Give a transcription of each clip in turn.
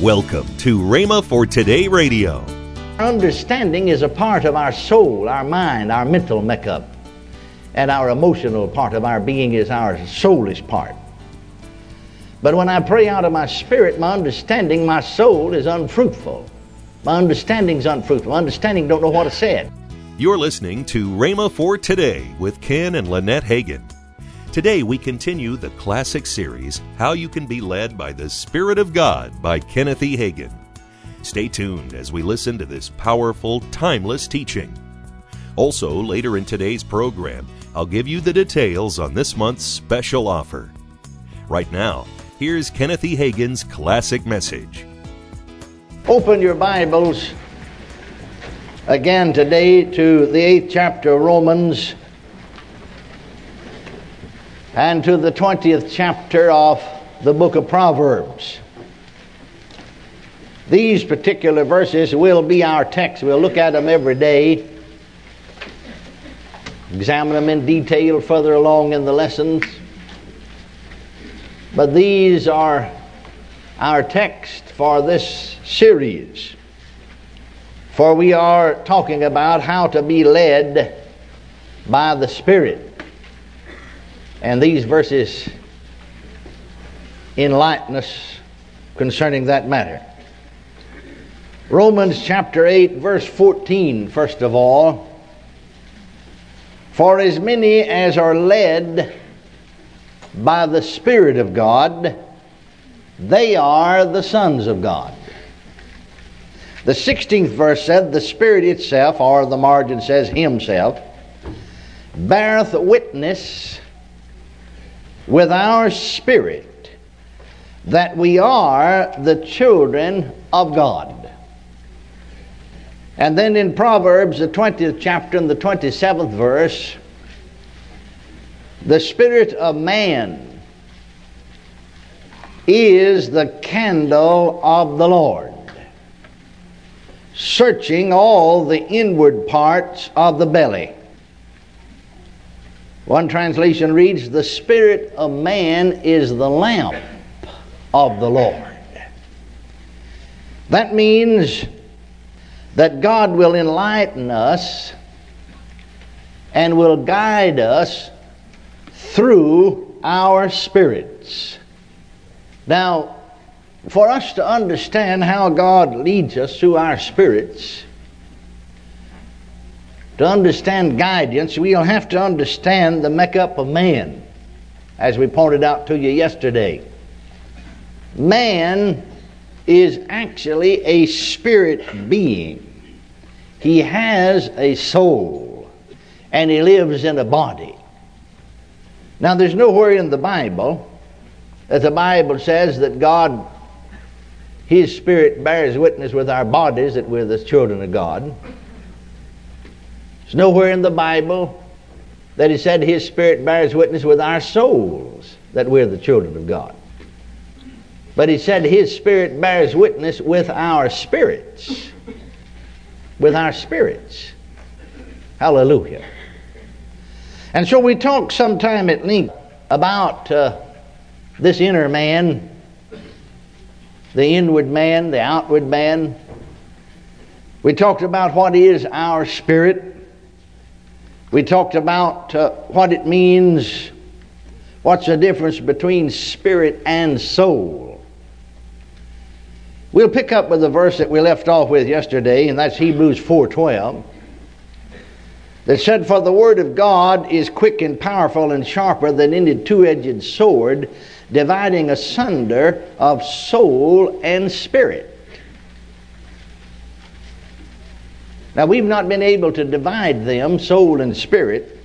Welcome to Rhema for Today Radio. Understanding is a part of our soul, our mind, our mental makeup. And our emotional part of our being is our soulish part. But when I pray out of my spirit, my understanding, my soul is unfruitful. My understanding's unfruitful. My understanding don't know what to say. You're listening to Rhema for Today with Ken and Lynette Hagin. Today we continue the classic series, How You Can Be Led by the Spirit of God by Kenneth E. Hagin. Stay tuned as we listen to this powerful, timeless teaching. Also, later in today's program, I'll give you the details on this month's special offer. Right now, here's Kenneth E. Hagin's classic message. Open your Bibles again today to the eighth chapter of Romans and to the 20th chapter of the book of Proverbs. These particular verses will be our text. We'll look at them every day, examine them in detail further along in the lessons. But these are our text for this series. For we are talking about how to be led by the Spirit. And these verses enlighten us concerning that matter. Romans chapter 8, verse 14, first of all. For as many as are led by the Spirit of God, they are the sons of God. The 16th verse said, The Spirit itself, or the margin says Himself, beareth witness with our spirit that we are the children of God. And then in Proverbs, the 20th chapter and the 27th verse, the spirit of man is the candle of the Lord, searching all the inward parts of the belly. One translation reads, The spirit of man is the lamp of the Lord. That means that God will enlighten us and will guide us through our spirits. Now, for us to understand how God leads us through our spirits, to understand guidance, we'll have to understand the makeup of man, as we pointed out to you yesterday. Man is actually a spirit being. He has a soul, and he lives in a body. Now, there's nowhere in the Bible that the Bible says that God, His Spirit, bears witness with our bodies that we're the children of God. There's nowhere in the Bible that He said His Spirit bears witness with our souls that we're the children of God. But He said His Spirit bears witness with our spirits. With our spirits. Hallelujah. And so we talked sometime at length about uh, this inner man, the inward man, the outward man. We talked about what is our spirit. We talked about uh, what it means, what's the difference between spirit and soul. We'll pick up with the verse that we left off with yesterday, and that's Hebrews 4:12 that said, For the word of God is quick and powerful and sharper than any two edged sword, dividing asunder of soul and spirit. Now, we've not been able to divide them, soul and spirit,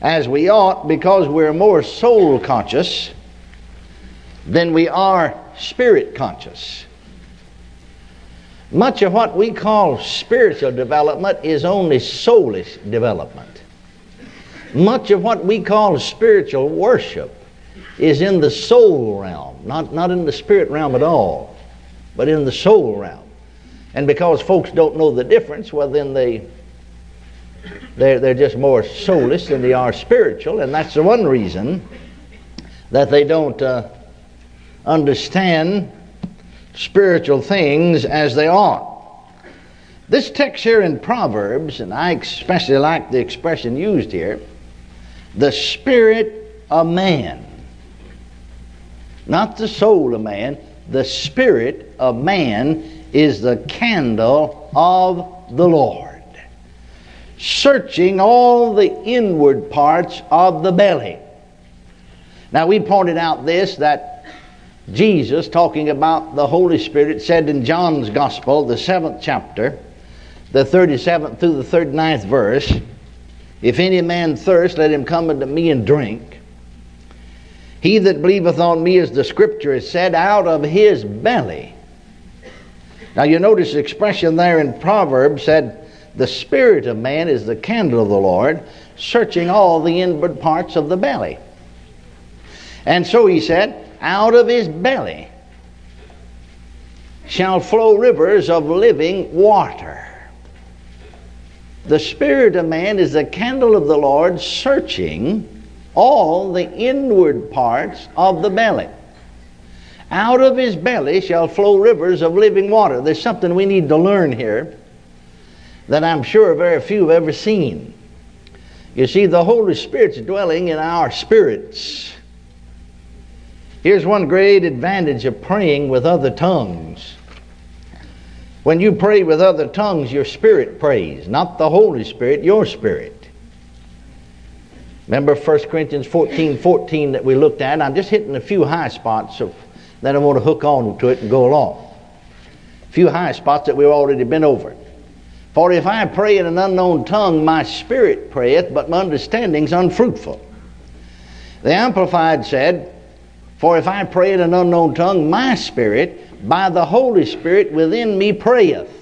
as we ought because we're more soul conscious than we are spirit conscious. Much of what we call spiritual development is only soulish development. Much of what we call spiritual worship is in the soul realm, not, not in the spirit realm at all, but in the soul realm. And because folks don't know the difference, well, then they, they're, they're just more soulish than they are spiritual, and that's the one reason that they don't uh, understand spiritual things as they ought. This text here in Proverbs, and I especially like the expression used here, the spirit of man. Not the soul of man, the spirit of man is the candle of the Lord, searching all the inward parts of the belly. Now, we pointed out this that Jesus, talking about the Holy Spirit, said in John's Gospel, the seventh chapter, the 37th through the 39th verse, If any man thirst, let him come unto me and drink. He that believeth on me, as the scripture has said, out of his belly. Now you notice the expression there in Proverbs said, The spirit of man is the candle of the Lord, searching all the inward parts of the belly. And so he said, Out of his belly shall flow rivers of living water. The spirit of man is the candle of the Lord, searching all the inward parts of the belly. Out of his belly shall flow rivers of living water. There's something we need to learn here that I'm sure very few have ever seen. You see, the Holy Spirit's dwelling in our spirits. Here's one great advantage of praying with other tongues. When you pray with other tongues, your spirit prays, not the Holy Spirit, your spirit. Remember 1 Corinthians 14 14 that we looked at? I'm just hitting a few high spots of then I want to hook on to it and go along. A few high spots that we've already been over. For if I pray in an unknown tongue, my spirit prayeth, but my understanding's unfruitful. The Amplified said, For if I pray in an unknown tongue, my spirit by the Holy Spirit within me prayeth.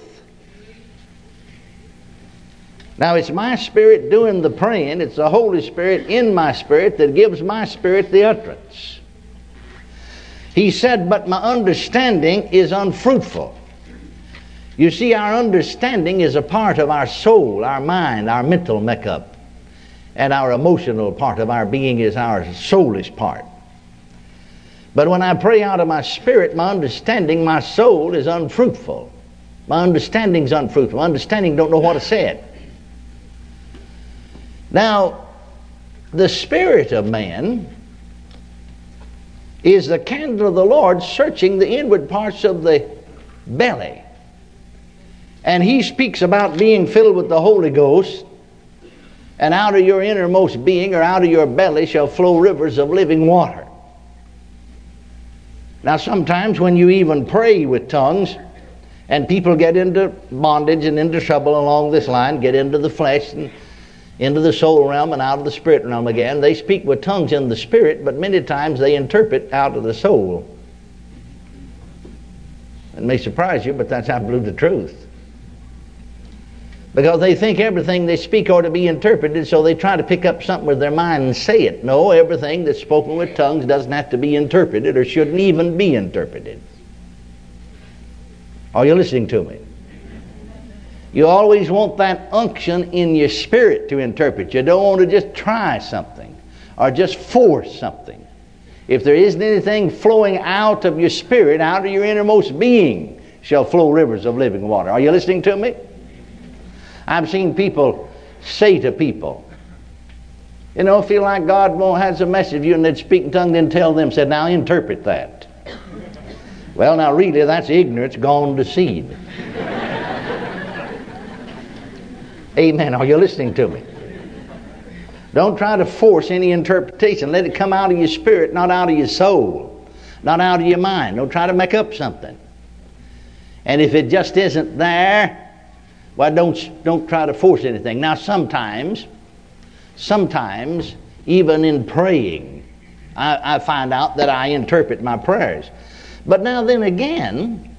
Now, it's my spirit doing the praying, it's the Holy Spirit in my spirit that gives my spirit the utterance. He said, But my understanding is unfruitful. You see, our understanding is a part of our soul, our mind, our mental makeup. And our emotional part of our being is our soulish part. But when I pray out of my spirit, my understanding, my soul is unfruitful. My understanding's unfruitful. My understanding don't know what to say. Now, the spirit of man is the candle of the Lord searching the inward parts of the belly. And he speaks about being filled with the Holy Ghost, and out of your innermost being or out of your belly shall flow rivers of living water. Now, sometimes when you even pray with tongues, and people get into bondage and into trouble along this line, get into the flesh and into the soul realm and out of the spirit realm again. They speak with tongues in the spirit, but many times they interpret out of the soul. It may surprise you, but that's absolute the truth because they think everything they speak ought to be interpreted, so they try to pick up something with their mind and say it. No, everything that's spoken with tongues doesn't have to be interpreted or shouldn't even be interpreted. Are you listening to me? You always want that unction in your spirit to interpret. You don't want to just try something or just force something. If there isn't anything flowing out of your spirit, out of your innermost being, shall flow rivers of living water. Are you listening to me? I've seen people say to people, you know, feel like God has a message you and they'd speak in tongue, then tell them, said, now interpret that. Well, now really, that's ignorance gone to seed. Amen. Are you listening to me? Don't try to force any interpretation. Let it come out of your spirit, not out of your soul, not out of your mind. Don't try to make up something. And if it just isn't there, well, don't, don't try to force anything. Now, sometimes, sometimes, even in praying, I, I find out that I interpret my prayers. But now, then again,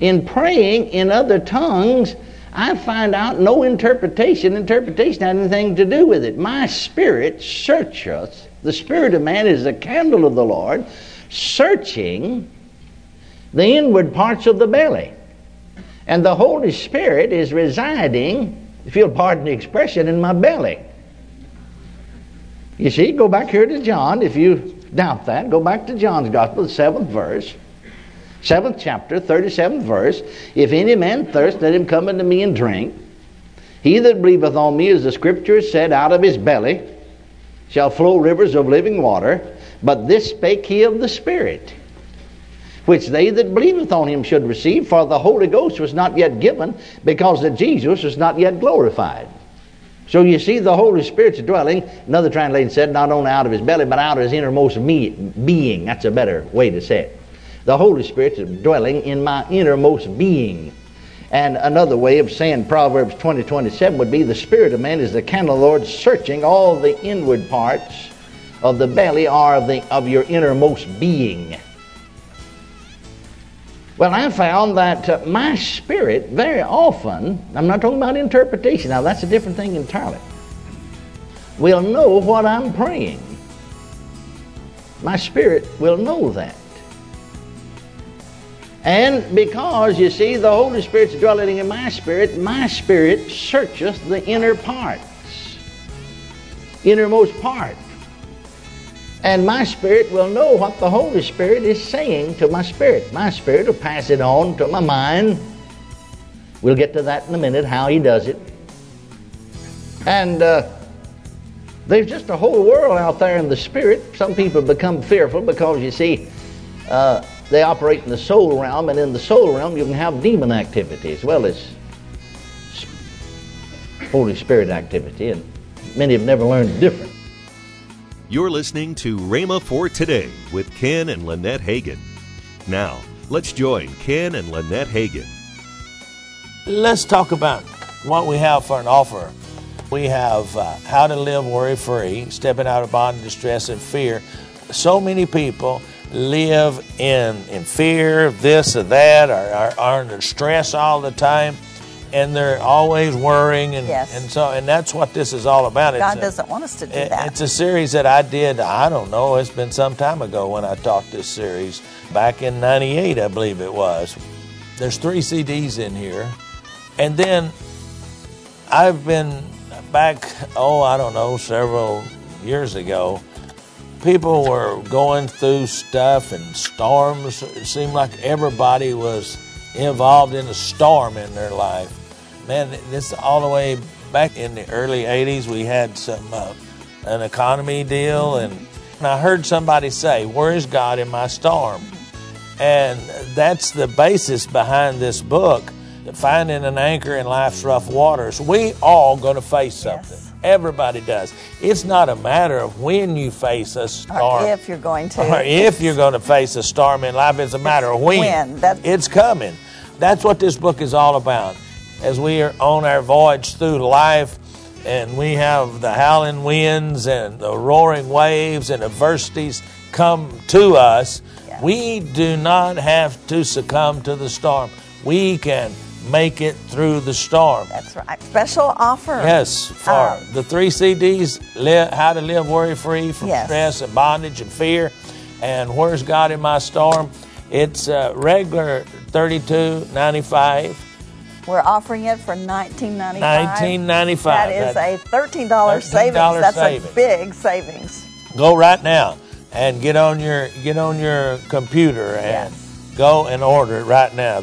in praying in other tongues, I find out no interpretation. Interpretation had anything to do with it. My spirit searcheth. The spirit of man is the candle of the Lord, searching the inward parts of the belly. And the Holy Spirit is residing, if you'll pardon the expression, in my belly. You see, go back here to John. If you doubt that, go back to John's Gospel, the seventh verse. Seventh chapter, 37th verse. If any man thirst, let him come unto me and drink. He that believeth on me, as the scripture said, out of his belly shall flow rivers of living water. But this spake he of the Spirit, which they that believeth on him should receive, for the Holy Ghost was not yet given, because that Jesus was not yet glorified. So you see, the Holy Spirit's dwelling, another translation said, not only out of his belly, but out of his innermost me- being. That's a better way to say it. The Holy Spirit is dwelling in my innermost being. And another way of saying Proverbs 20 27 would be the Spirit of man is the candle of the Lord searching all the inward parts of the belly or of, the, of your innermost being. Well, I found that uh, my spirit very often, I'm not talking about interpretation, now that's a different thing entirely, will know what I'm praying. My spirit will know that. And because, you see, the Holy Spirit's dwelling in my spirit, my spirit searcheth the inner parts, innermost part. And my spirit will know what the Holy Spirit is saying to my spirit. My spirit will pass it on to my mind. We'll get to that in a minute, how he does it. And uh, there's just a whole world out there in the spirit. Some people become fearful because, you see, uh, they operate in the soul realm, and in the soul realm, you can have demon activity as well as Holy Spirit activity, and many have never learned the difference. You're listening to Rhema for Today with Ken and Lynette Hagin. Now, let's join Ken and Lynette Hagin. Let's talk about what we have for an offer. We have uh, how to live worry free, stepping out of bondage, distress, and fear. So many people live in, in fear, of this or that, or are, are under stress all the time and they're always worrying and, Yes. and so and that's what this is all about God a- doesn't want us to do it- that. It's a series that I did, I don't know, it's been some time ago when I taught this series. Back in 98, I believe it was. There's three CDs in here. And then I've been back, oh, I don't know, several years ago. People were going through stuff and storms. It seemed like everybody was involved in a storm in their life. Man, this all the way back in the early 80s, we had some uh, an economy deal, and, and I heard somebody say, Where is God in my storm? And that's the basis behind this book, Finding an Anchor in Life's Rough Waters. We all going to face something. Yes. Everybody does. It's not a matter of when you face a storm. or if you're going to. Or if you're going to face a storm in life, it's a matter of when. when. That- it's coming. That's what this book is all about. As we are on our voyage through life, and we have the howling winds and the roaring waves and adversities come to us, Yeah. we do not have to succumb to the storm. We can make it through the storm. That's right. Special offer. Yes, for Um, the three CDs, li- How to Live Worry Free from Yes. Stress and Bondage and Fear, and Where's God in My Storm. It's uh, regular thirty-two ninety-five. We're offering it for nineteen ninety five. $19.95. That is a thirteen dollars savings. $13 That's savings. a big savings. Go right now and get on your get on your computer and Yes. go and order it right now.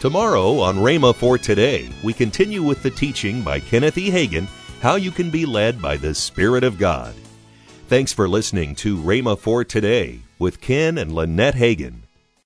Tomorrow on Rhema for Today, we continue with the teaching by Kenneth E. Hagin How You Can Be Led by the Spirit of God. Thanks for listening to Rhema for Today with Ken and Lynette Hagin.